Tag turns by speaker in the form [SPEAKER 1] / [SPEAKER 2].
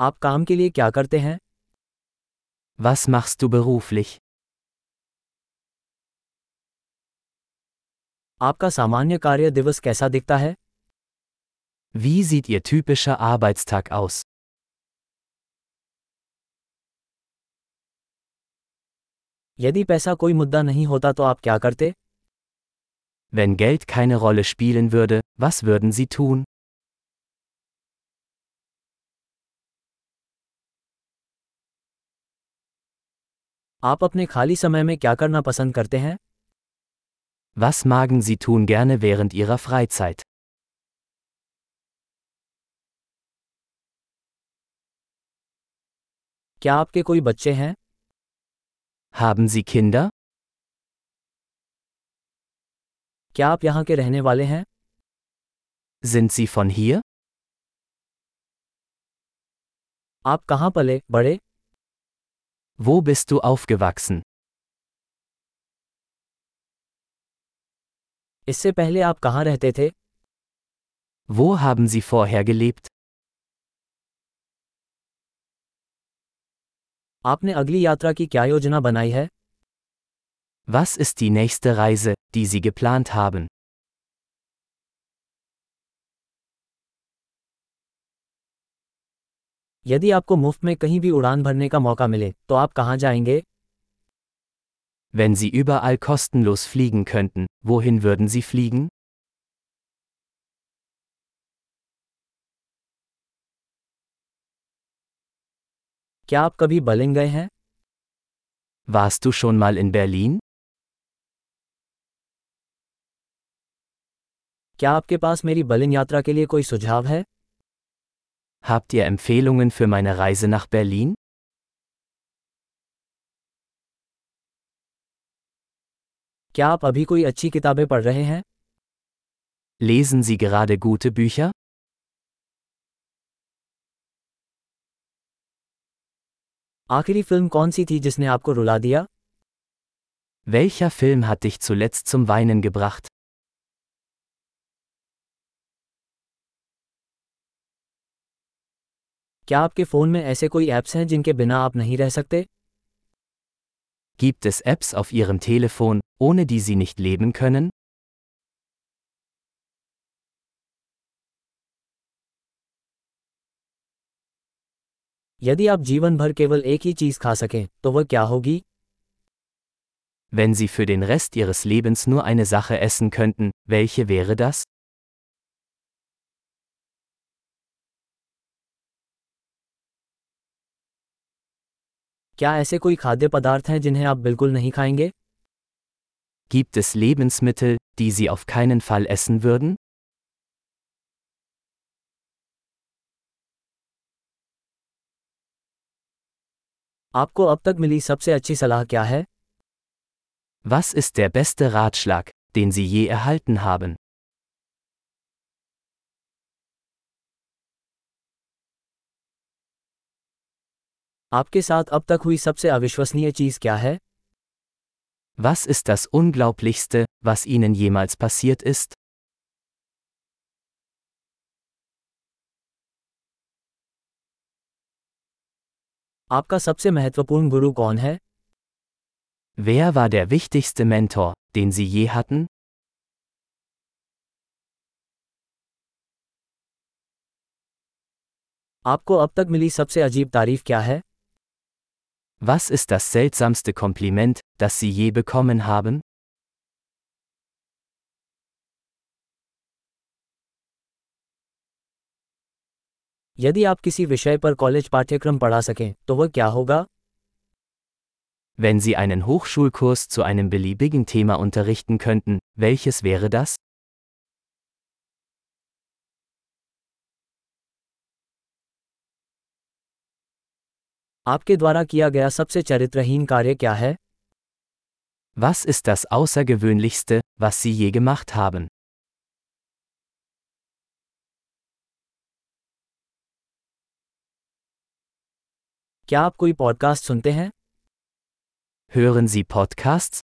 [SPEAKER 1] आप काम के लिए क्या करते हैं
[SPEAKER 2] Was machst du beruflich?
[SPEAKER 1] आपका सामान्य कार्य दिवस कैसा दिखता है
[SPEAKER 2] Wie sieht Ihr typischer Arbeitstag aus?
[SPEAKER 1] यदि पैसा कोई मुद्दा नहीं होता तो आप क्या करते
[SPEAKER 2] Wenn Geld keine Rolle spielen würde, was würden Sie tun?
[SPEAKER 1] आप अपने खाली समय में क्या करना पसंद करते हैं
[SPEAKER 2] Was magen Sie tun gerne während Ihrer Freizeit?
[SPEAKER 1] क्या आपके कोई बच्चे हैं
[SPEAKER 2] Haben Sie Kinder?
[SPEAKER 1] क्या आप यहाँ के रहने वाले हैं
[SPEAKER 2] Sind Sie von hier?
[SPEAKER 1] आप कहाँ पले बड़े
[SPEAKER 2] Wo bist du aufgewachsen?
[SPEAKER 1] इससे पहले आप कहाँ रहते थे
[SPEAKER 2] Wo haben Sie vorher gelebt?
[SPEAKER 1] आपने अगली यात्रा की क्या योजना बनाई है
[SPEAKER 2] Was ist die nächste Reise, die Sie geplant haben?
[SPEAKER 1] यदि आपको मुफ़्त में कहीं भी उड़ान भरने का मौका मिले तो आप कहाँ जाएँगे
[SPEAKER 2] Wenn Sie überall kostenlos fliegen könnten, wohin würden Sie fliegen?
[SPEAKER 1] क्या आप कभी बलिंग गए हैं
[SPEAKER 2] Warst du schon mal in Berlin?
[SPEAKER 1] क्या आपके पास मेरी बलिंग यात्रा के लिए कोई सुझाव है
[SPEAKER 2] Habt ihr Empfehlungen für meine Reise nach Berlin?
[SPEAKER 1] क्या आप अभी कोई अच्छी किताबें पढ़ रहे हैं
[SPEAKER 2] Lesen Sie gerade gute Bücher?
[SPEAKER 1] आखिरी फिल्म कौन सी थी जिसने आपको रुला दिया
[SPEAKER 2] Welcher Film hat dich zuletzt zum Weinen gebracht?
[SPEAKER 1] क्या आपके फ़ोन में ऐसे कोई ऐप्स हैं जिनके बिना आप नहीं रह सकते
[SPEAKER 2] Gibt es Apps auf Ihrem Telefon, ohne die Sie nicht leben können?
[SPEAKER 1] यदि आप जीवन भर केवल एक ही चीज़ खा सकें तो वह क्या होगी
[SPEAKER 2] Wenn Sie für den Rest Ihres Lebens nur eine Sache essen könnten, welche wäre das?
[SPEAKER 1] क्या ऐसे कोई खाद्य पदार्थ हैं जिन्हें आप बिल्कुल नहीं खाएँगे
[SPEAKER 2] Gibt es Lebensmittel, die Sie auf keinen Fall essen würden?
[SPEAKER 1] आपको अब तक मिली सबसे अच्छी सलाह क्या है
[SPEAKER 2] Was ist der beste Ratschlag, den Sie je erhalten haben?
[SPEAKER 1] आपके साथ अब तक हुई सबसे अविश्वसनीय चीज़ क्या है
[SPEAKER 2] Was ist das Unglaublichste, was Ihnen jemals passiert ist?
[SPEAKER 1] आपका सबसे महत्वपूर्ण गुरु कौन है
[SPEAKER 2] Wer war der wichtigste Mentor, den Sie je hatten?
[SPEAKER 1] आपको अब तक मिली सबसे अजीब तारीफ़ क्या है
[SPEAKER 2] Was ist das seltsamste Kompliment, das Sie je bekommen haben?
[SPEAKER 1] यदि आप किसी विषय पर कॉलेज पाठ्यक्रम पढ़ा सकें तो वह क्या होगा
[SPEAKER 2] Wenn Sie einen Hochschulkurs zu einem beliebigen Thema unterrichten könnten, welches wäre das?
[SPEAKER 1] आपके द्वारा किया गया सबसे चरित्रहीन कार्य क्या है
[SPEAKER 2] Was ist das Außergewöhnlichste, was Sie je gemacht haben?
[SPEAKER 1] क्या आप कोई पॉडकास्ट सुनते हैं
[SPEAKER 2] Hören Sie Podcasts?